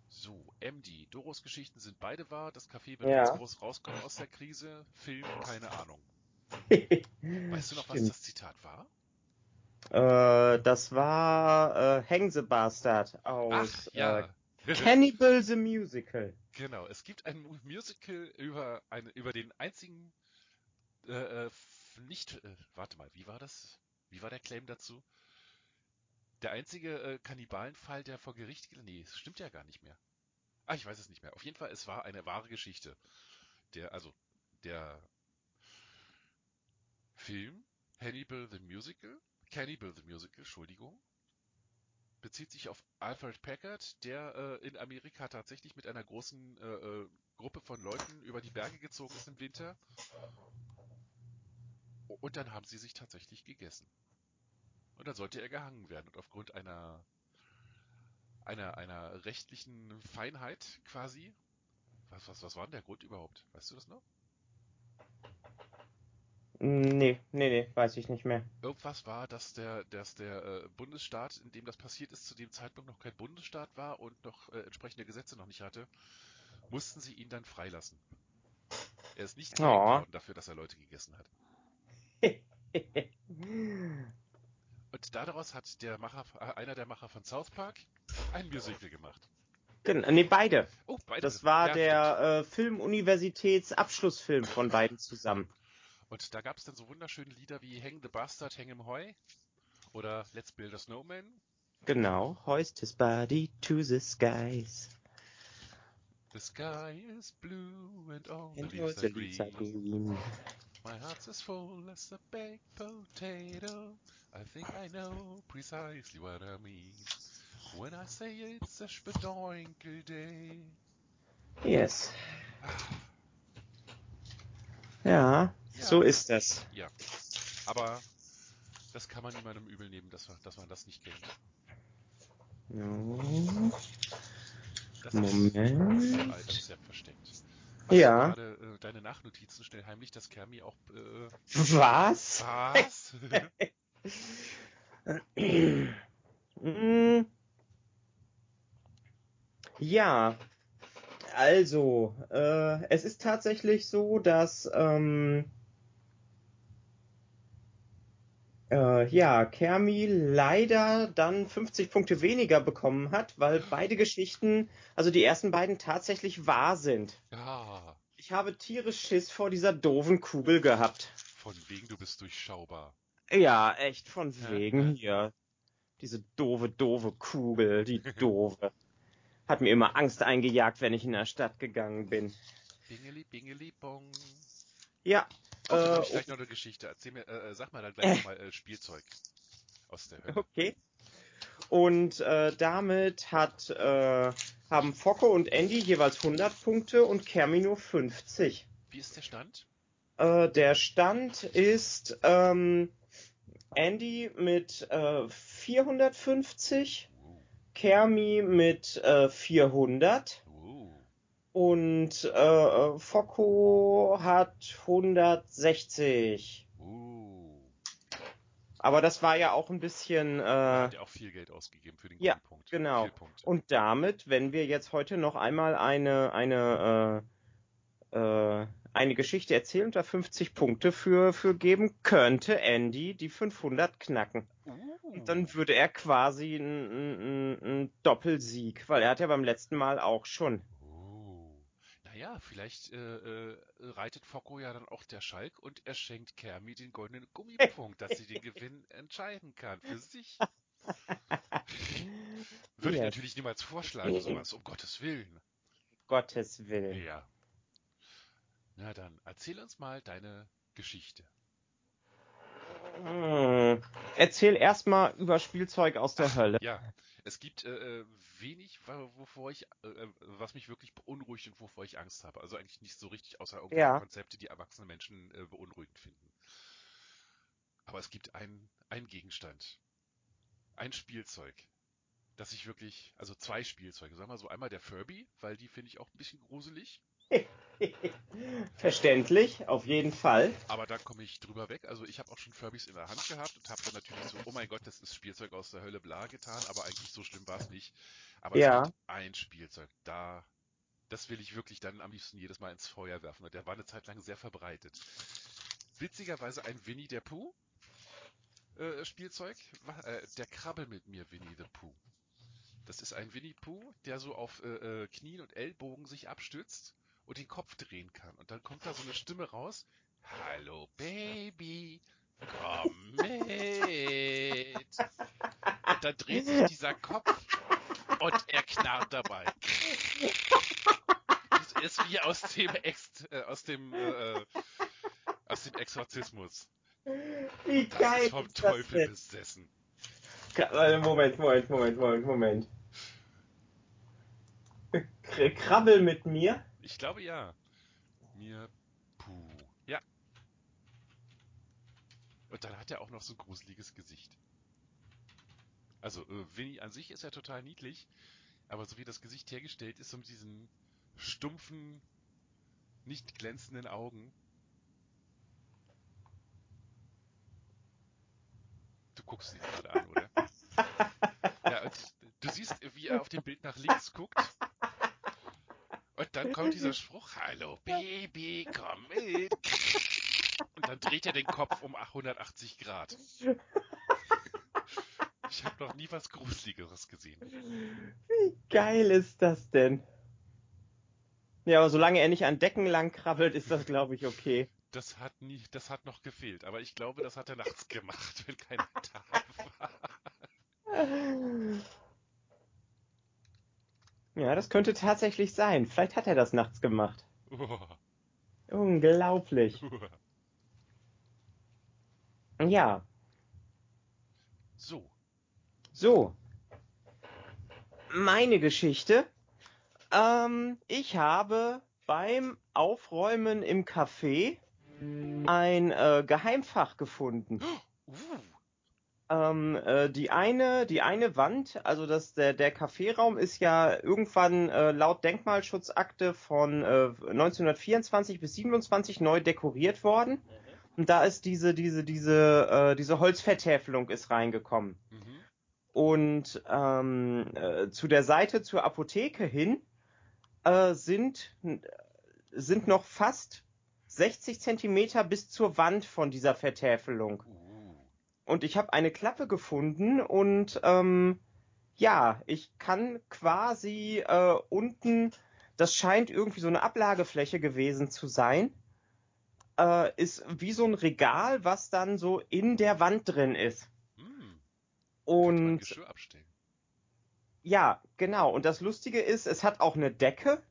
So, MD. Doros Geschichten sind beide wahr. Das Café wird Ja. ganz groß rauskommen aus der Krise. Film, keine Ahnung. Weißt du noch, was das Zitat war? Äh, das war äh, Hang the Bastard aus ja. äh, Cannibal the Musical. Genau, es gibt ein Mu- Musical über, eine, über den einzigen äh, äh, nicht, äh, warte mal, wie war das? Wie war der Claim dazu? Der einzige äh, Kannibalenfall, der vor Gericht, nee, es stimmt ja gar nicht mehr. Ah, ich weiß es nicht mehr. Auf jeden Fall, es war eine wahre Geschichte. Der, also, der Film Hannibal the Musical, Cannibal the Musical, Entschuldigung, bezieht sich auf Alfred Packard, der äh, in Amerika tatsächlich mit einer großen äh, äh, Gruppe von Leuten über die Berge gezogen ist im Winter. Und dann haben sie sich tatsächlich gegessen. Und dann sollte er gehangen werden. Und aufgrund einer, einer, einer rechtlichen Feinheit quasi. Was, was, was war denn der Grund überhaupt? Weißt du das noch? Nee, nee, nee, weiß ich nicht mehr. Irgendwas war, dass der, dass der äh, Bundesstaat, in dem das passiert ist, zu dem Zeitpunkt noch kein Bundesstaat war und noch äh, entsprechende Gesetze noch nicht hatte, mussten sie ihn dann freilassen. Er ist nicht Oh. dafür, dass er Leute gegessen hat. Und daraus hat der Macher, äh, einer der Macher von South Park ein Musical gemacht. Genau, nee, beide. Oh, beide. Das war Ja, der äh, Filmuniversitätsabschlussfilm von beiden zusammen. Und da gab es dann so wunderschöne Lieder wie Hang the Bastard, Hang im Heu oder Let's Build a Snowman. Genau. Hoist his body to the skies. The sky is blue and all the And leaves the are leaves are green. My heart's as full as a baked potato. I think I know precisely what I mean. When I say it's a Spedoinkel Day. Yes. Ja, Ja. so ist das. Ja, aber das kann man niemandem übel nehmen, dass, dass man das nicht kennt. Ja. Das Moment. ist Alter sehr versteckt. Hast Ja. gerade äh, deine Nachnotizen schnell heimlich, dass Kermi auch... Äh, Was? was? Ja, also, äh, es ist tatsächlich so, dass ähm, äh, ja, Kermi leider dann 50 Punkte weniger bekommen hat, weil beide Geschichten, also die ersten beiden tatsächlich wahr sind. ja, Ich habe tierisch Schiss vor dieser doofen Kugel gehabt. von wegen du bist durchschaubar. Ja, echt von wegen hier. Diese doofe, doofe Kugel, die doofe. Hat mir immer Angst eingejagt, wenn ich in der Stadt gegangen bin. Bingeli, bingeli, bong. Ja, Oh, dann äh, ich gleich noch eine Geschichte. Erzähl mir, äh, äh, sag mal dann gleich nochmal äh, Spielzeug aus der Hölle. okay. Und äh, damit hat, äh, haben Focke und Andy jeweils 100 Punkte und Kermi nur 50. Wie ist der Stand? Äh, der Stand ist ähm, Andy mit äh, 450, Uh, Kermi mit äh, 400 uh. Und äh, Focko hat 160. Uh. Aber das war ja auch ein bisschen äh, hat er auch viel Geld ausgegeben für den ja, guten Punkt. genau. Punkte. und damit, wenn wir jetzt heute noch einmal eine eine äh, äh, eine Geschichte erzählen und da 50 Punkte für für geben, könnte Andy die 500 knacken. uh. Und dann würde er quasi einen Doppelsieg, weil er hat ja beim letzten Mal auch schon. Naja, vielleicht äh, äh, reitet Focko ja dann auch der Schalk und er schenkt Kermi den goldenen Gummipunkt, dass sie den Gewinn entscheiden kann für sich. Würde ich natürlich niemals vorschlagen, sowas, um Gottes Willen. Gottes Willen. Ja. Na dann, erzähl uns mal deine Geschichte. Hm. Erzähl erstmal über Spielzeug aus der Hölle. Ja, es gibt äh, äh, wenig, wovor ich, äh, äh, was mich wirklich beunruhigt und wovor ich Angst habe. Also eigentlich nicht so richtig, außer irgendwelche Ja. Konzepte, die erwachsene Menschen äh, beunruhigend finden. Aber es gibt einen, einen Gegenstand. Ein Spielzeug. dass ich wirklich, also zwei Spielzeuge, sag mal so einmal der Furby, weil die finde ich auch ein bisschen gruselig. Verständlich, auf jeden Fall. Aber da komme ich drüber weg. Also ich habe auch schon Furbys in der Hand gehabt und habe dann natürlich so, oh mein Gott, das ist Spielzeug aus der Hölle bla getan, aber eigentlich so schlimm war es nicht. Aber Ja. es gibt ein Spielzeug, da, das will ich wirklich dann am liebsten jedes Mal ins Feuer werfen. Und der war eine Zeit lang sehr verbreitet. Witzigerweise ein Winnie der Pooh äh, Spielzeug, äh, der Krabbel mit mir Winnie the Pooh. Das ist ein Winnie Pooh, der so auf äh, äh, Knien und Ellbogen sich abstützt und den Kopf drehen kann. Und dann kommt da so eine Stimme raus. Hallo Baby, komm mit. Und dann dreht sich dieser Kopf und er knarrt dabei. Das ist wie aus dem Ex äh, aus dem äh, aus dem Exorzismus. Wie Das geil ist vom ist Teufel denn? besessen. Äh, Moment, Moment, Moment, Moment, Moment. Kr Krabbel mit mir? Ich glaube ja. Mir puh. Ja. Und dann hat er auch noch so ein gruseliges Gesicht. Also äh, Winnie an sich ist ja total niedlich, aber so wie das Gesicht hergestellt ist, so mit diesen stumpfen, nicht glänzenden Augen. Du guckst ihn gerade an, oder? Ja, und du siehst, wie er auf dem Bild nach links guckt. Und dann kommt dieser Spruch, hallo Baby, komm mit. Und dann dreht er den Kopf um 180 Grad. Ich habe noch nie was Gruseligeres gesehen. Wie geil ist das denn? Ja, aber solange er nicht an Decken lang krabbelt, ist das, glaube ich, okay. Das hat nie, das hat noch gefehlt. Aber ich glaube, das hat er nachts gemacht, wenn keiner da war. Ja, das könnte tatsächlich sein. Vielleicht hat er das nachts gemacht. Uah, Unglaublich. uah. Ja, So, so. Meine Geschichte. Ähm, ich habe beim Aufräumen im Café ein äh, Geheimfach gefunden. uh, Ähm, äh, die eine, die eine Wand, also das, der, der Kaffeeraum ist ja irgendwann äh, laut Denkmalschutzakte von äh, 1924 bis 27 neu dekoriert worden. Und da ist diese, diese, diese, äh, diese Holzvertäfelung ist reingekommen. mhm. Und ähm, äh, zu der Seite zur Apotheke hin äh, sind, sind noch fast 60 Zentimeter bis zur Wand von dieser Vertäfelung. uh. Und ich habe eine Klappe gefunden und ähm, ja, ich kann quasi äh, unten, das scheint irgendwie so eine Ablagefläche gewesen zu sein, äh, ist wie so ein Regal, was dann so in der Wand drin ist. Hm, Und Geschirr abstellen. ja, genau. Und das Lustige ist, es hat auch eine Decke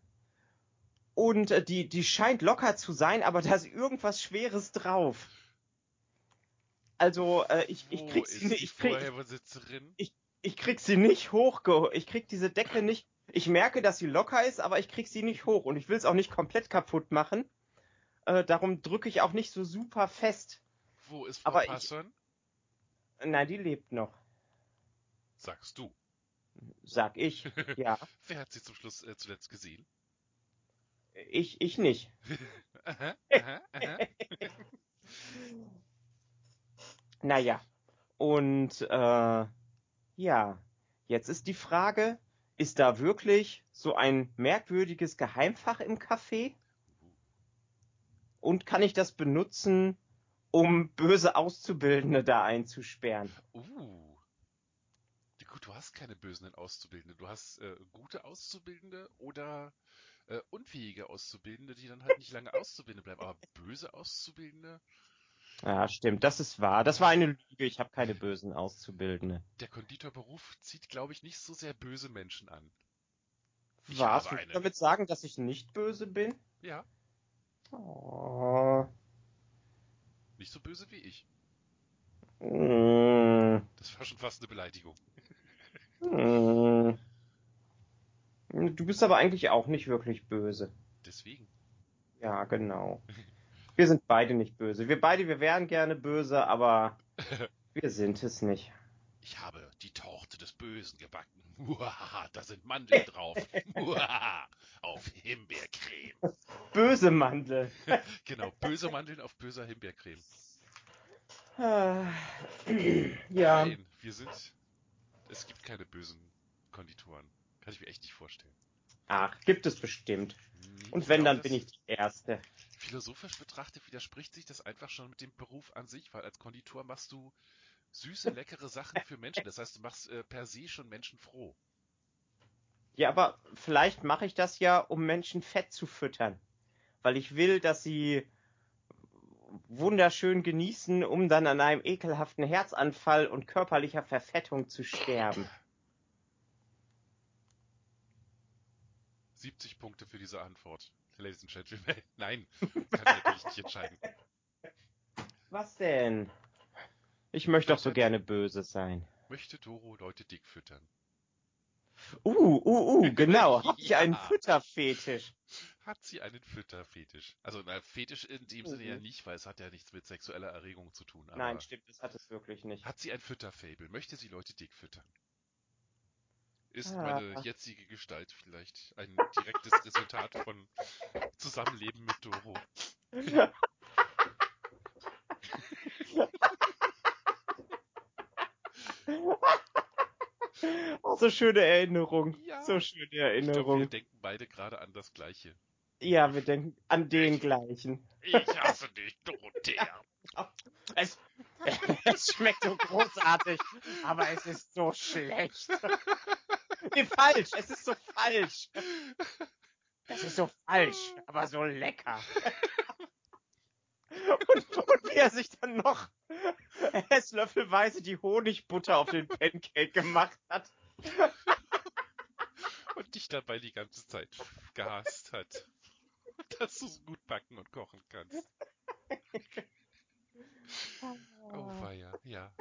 und äh, die, die scheint locker zu sein, aber da ist irgendwas Schweres drauf. Also äh, ich, ich krieg sie nicht, ich krieg, Vorherbesitzerin? ich krieg sie nicht hochge, ich krieg diese Decke nicht, ich merke, dass sie locker ist, aber ich krieg sie nicht hoch und ich will es auch nicht komplett kaputt machen. Äh, darum drücke ich auch nicht so super fest. Wo ist Frau aber ich- Passon? Nein, die lebt noch, Sagst du. sag ich. Ja, Wer hat sie zum Schluss äh, zuletzt gesehen? ich, ich nicht. Aha, aha, aha. Naja, und äh, ja, jetzt ist die Frage, ist da wirklich so ein merkwürdiges Geheimfach im Café? Und kann ich das benutzen, um böse Auszubildende da einzusperren? Uh. Gut, du hast keine bösen Auszubildende. Du hast äh, gute Auszubildende oder äh, unfähige Auszubildende, die dann halt nicht lange Auszubildende bleiben. Aber böse Auszubildende, Ja, stimmt, das ist wahr. Das war eine Lüge, ich habe keine bösen Auszubildende. der Konditorberuf zieht, glaube ich, nicht so sehr böse Menschen an. Ich Was? Willst du damit sagen, dass ich nicht böse bin? Ja, Oh. nicht so böse wie ich. Mm. Das war schon fast eine Beleidigung. Mm. Du bist aber eigentlich auch nicht wirklich böse. Deswegen. Ja, genau. Wir sind beide nicht böse. Wir beide, wir wären gerne böse, aber wir sind es nicht. Ich habe die Torte des Bösen gebacken. Muahaha, da sind Mandeln drauf. Muahaha, auf Himbeercreme. Böse Mandel. Genau, böse Mandeln auf böser Himbeercreme. Ah, ja. Nein, wir sind. Es gibt keine bösen Konditoren. Kann ich mir echt nicht vorstellen. Ach, gibt es bestimmt. Nee, Und wenn, dann bin ich die Erste. Philosophisch betrachtet widerspricht sich das einfach schon mit dem Beruf an sich, weil als Konditor machst du süße, leckere Sachen für Menschen. Das heißt, du machst äh, per se schon Menschen froh. Ja, aber vielleicht mache ich das ja, um Menschen Fett zu füttern. Weil ich will, dass sie wunderschön genießen, um dann an einem ekelhaften Herzanfall und körperlicher Verfettung zu sterben. 70 Punkte für diese Antwort. Ladies and Gentlemen. Nein, kann ich natürlich nicht entscheiden. Was denn? Ich möchte doch so gerne böse sein. Möchte Doro Leute dick füttern? Uh, uh, uh, genau. Ich Ja. einen Fütterfetisch? Hat sie einen Fütterfetisch? Also, na, Fetisch in dem Sinne ja Mhm. nicht, weil es hat ja nichts mit sexueller Erregung zu tun. Nein, stimmt, das hat es wirklich nicht. Hat sie ein Fütterfable? Möchte sie Leute dick füttern? Ist Ah. meine jetzige Gestalt vielleicht ein direktes Resultat von Zusammenleben mit Doro? So schöne Erinnerung. Ja. So schöne Ich glaube, wir Erinnerung. denken beide gerade an das Gleiche. Ja, wir denken an den gleichen. Ich hasse dich, Dorothea. Es, es schmeckt so großartig, aber es ist so schlecht. Nee, falsch, es ist so falsch. Es ist so falsch, aber so lecker. Und, und wie er sich dann noch esslöffelweise die Honigbutter auf den Pancake gemacht hat. Und dich dabei die ganze Zeit gehasst hat. Dass du es gut backen und kochen kannst. Oh weia, ja.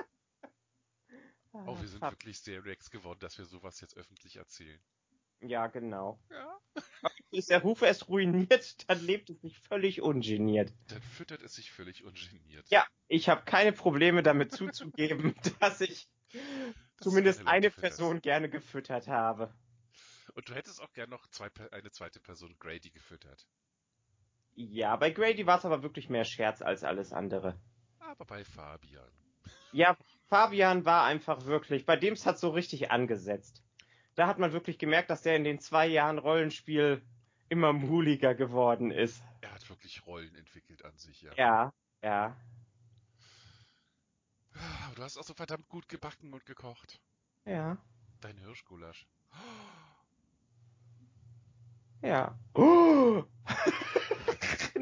Sind wirklich sehr relax geworden, dass wir sowas jetzt öffentlich erzählen. Ja, genau. Ja. Ist der Ruf erst ruiniert, dann lebt es sich völlig ungeniert. Dann füttert es sich völlig ungeniert. Ja, ich habe keine Probleme damit zuzugeben, dass ich Das zumindest eine eine. Person gerne gefüttert habe. Und du hättest auch gern noch zwei, eine zweite Person Grady gefüttert. Ja, bei Grady war es aber wirklich mehr Scherz als alles andere. Aber bei Fabian. Ja, Fabian war einfach wirklich, bei dem hat so richtig angesetzt. Da hat man wirklich gemerkt, dass der in den zwei Jahren Rollenspiel immer muliger geworden ist. Er hat wirklich Rollen entwickelt an sich, ja. Ja, ja. Aber Du hast auch so verdammt gut gebacken und gekocht. Ja, Dein Hirschgulasch. ja. Oh!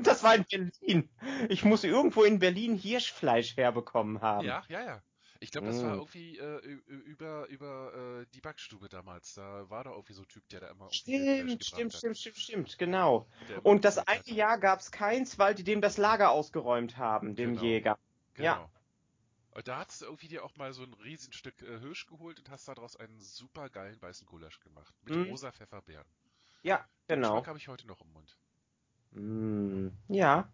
Das war in Berlin. Ich muss irgendwo in Berlin Hirschfleisch herbekommen haben. Ja, ja, ja. Ich glaube, das war Mm. irgendwie äh, über, über äh, die Backstube damals. Da war da irgendwie so ein Typ, der da immer Stimmt, stimmt, stimmt, stimmt, stimmt, genau. Und das eine. Jahr gab's keins, weil die dem das Lager ausgeräumt haben, dem Genau. Jäger. ja. Genau. Und da hast du irgendwie dir auch mal so ein Riesenstück äh, Hirsch geholt und hast daraus einen super geilen weißen Gulasch gemacht. Mit Mm. rosa Pfefferbeeren. Ja, Den genau. Geschmack habe ich heute noch im Mund. Mm, ja,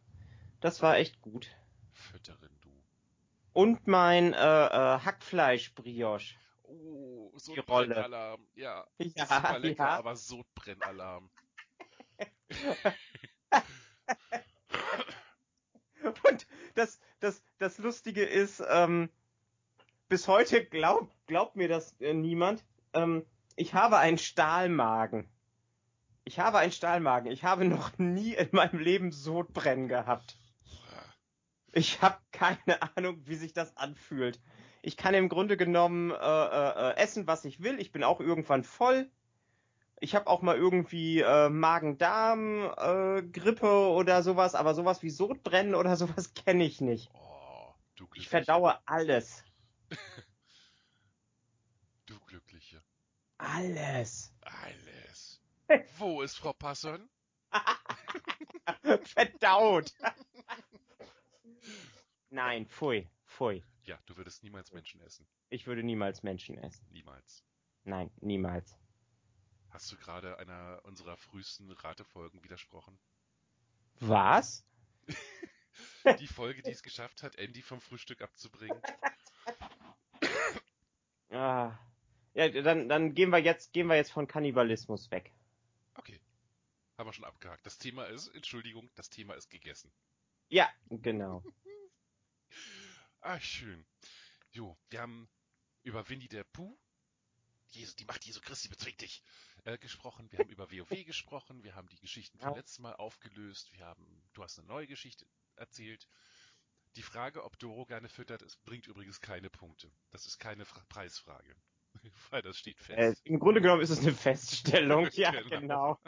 das war echt gut. Fütterin. Und mein äh, äh, Hackfleisch-Brioche. Oh, so Die Rolle. Brennalalarm. Ja, Ja, super lecker, ja. aber so Brennalarm. Und das, das, das Lustige ist, ähm, bis heute glaubt glaubt mir das äh, niemand. Ähm, ich habe einen Stahlmagen. Ich habe einen Stahlmagen. Ich habe noch nie in meinem Leben Sodbrennen gehabt. Ich habe keine Ahnung, wie sich das anfühlt. Ich kann im Grunde genommen äh, äh, äh, essen, was ich will. Ich bin auch irgendwann voll. Ich habe auch mal irgendwie äh, Magen-Darm, äh, oder sowas, aber sowas wie Sodbrennen oder sowas kenne ich nicht. Oh, du Ich verdaue alles. Du glückliche. Alles. Alles. Wo ist Frau Passon? Verdaut. Nein, pfui, pfui. Ja, du würdest niemals Menschen essen. Ich würde niemals Menschen essen. Niemals. Nein, niemals. Hast du gerade einer unserer frühesten Ratefolgen widersprochen? Was? Die Folge, die es geschafft hat, Andy vom Frühstück abzubringen? Ah, Ja, dann, dann gehen wir jetzt, gehen wir jetzt von Kannibalismus weg. Okay. Haben wir schon abgehakt. Das Thema ist, Entschuldigung, das Thema ist gegessen. Ja, genau. Ah, schön. Jo, wir haben über Winnie der Pooh, Jesus, die macht Jesu Christi bezwingt dich, äh, gesprochen. Wir haben über WoW gesprochen. Wir haben die Geschichten vom Ja. letzten Mal aufgelöst. Wir haben, du hast eine neue Geschichte erzählt. Die Frage, ob Doro gerne füttert, es bringt übrigens keine Punkte. Das ist keine Fra Preisfrage. Weil das steht Äh, fest. Im Grunde genommen ist es eine Feststellung. Ja, Genau. genau.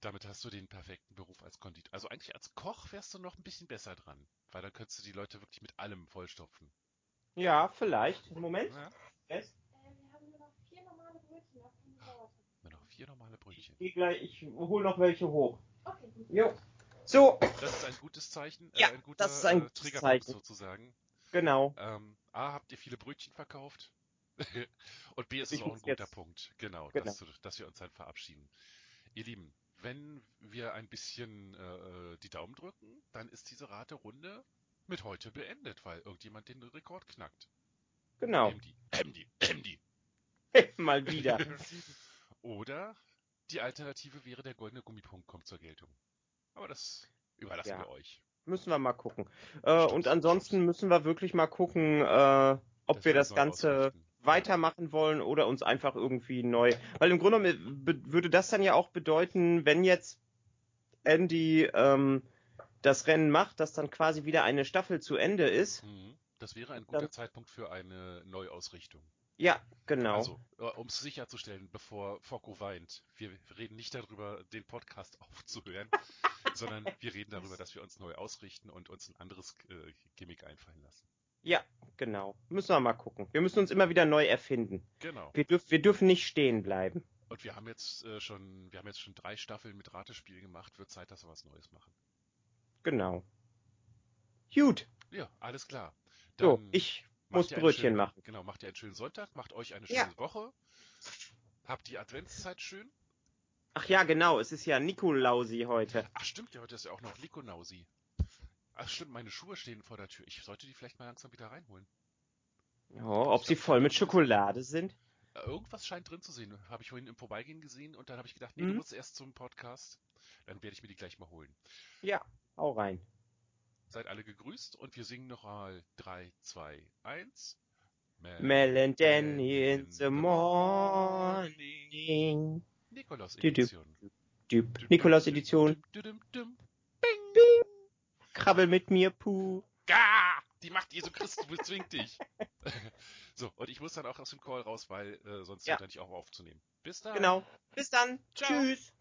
Damit hast du den perfekten Beruf als Konditor. Also eigentlich als Koch wärst du noch ein bisschen besser dran. Weil dann könntest du die Leute wirklich mit allem vollstopfen. Ja, vielleicht. Moment. Ja? Es- Äh, wir haben nur noch vier normale Brötchen. Nur noch vier normale Brötchen. Ich, geh gleich, ich hole noch welche hoch. Okay, gut. Jo. So, Das ist ein gutes Zeichen. Ja, äh, ein guter das ist ein äh, gutes Triggerpunkt Zeichen. sozusagen. genau. Ähm, A, habt ihr viele Brötchen verkauft? Und B, ist es auch ein guter jetzt- Punkt. Genau, Genau. Dass, dass wir uns dann verabschieden. Ihr Lieben, wenn wir ein bisschen äh, die Daumen drücken, dann ist diese Raterunde mit heute beendet, weil irgendjemand den Rekord knackt. Genau. MD, MD, MD. Mal wieder. Oder die Alternative wäre, der goldene Gummipunkt kommt zur Geltung. Aber das überlassen Ja. wir euch. Müssen wir mal gucken. Äh, und ansonsten müssen wir wirklich mal gucken, äh, ob Dass wir das Ganze ausrichten. Weitermachen wollen oder uns einfach irgendwie neu. Weil im Grunde be- würde das dann ja auch bedeuten, wenn jetzt Andy ähm, das Rennen macht, dass dann quasi wieder eine Staffel zu Ende ist. Mhm. Das wäre ein guter dann- Zeitpunkt für eine Neuausrichtung. Ja, genau. Also, um es sicherzustellen, bevor Focko weint, wir reden nicht darüber, den Podcast aufzuhören, sondern wir reden darüber, dass wir uns neu ausrichten und uns ein anderes äh, Gimmick einfallen lassen. Ja, genau. Müssen wir mal gucken. Wir müssen uns immer wieder neu erfinden. Genau. Wir, dürf, wir dürfen nicht stehen bleiben. Und wir haben jetzt äh, schon, wir haben jetzt schon drei Staffeln mit Ratespiel gemacht. Wird Zeit, dass wir was Neues machen. Genau. Gut. Ja, alles klar. So, Dann ich macht muss Brötchen schönen, machen. Genau, macht ihr einen schönen Sonntag, macht euch eine schöne Ja. Woche. Habt die Adventszeit schön. Ach ja, genau. Es ist ja Nikolausi heute. Ach stimmt, ja, heute ist ja auch noch Likonausi. Ach stimmt, meine Schuhe stehen vor der Tür. Ich sollte die vielleicht mal langsam wieder reinholen. Ja, ob sie voll mit Schokolade sind? Äh, Irgendwas scheint drin zu sehen. Habe ich vorhin im Vorbeigehen gesehen und dann habe ich gedacht, nee, Mhm. du musst erst zum Podcast. Dann werde ich mir die gleich mal holen. Ja, hau rein. Seid alle gegrüßt und wir singen noch mal 3, 2, 1. Mel and Danny in the morning. Nikolaus. Edition. Nikolaus Edition. Düm, düm, düm. Krabbel mit mir, Puh. Gah! Die macht Jesu Christus bezwingt dich. so, und ich muss dann auch aus dem Call raus, weil äh, sonst Ja. hört er nicht auf aufzunehmen. Bis dann. Genau. Bis dann. Ciao. Tschüss.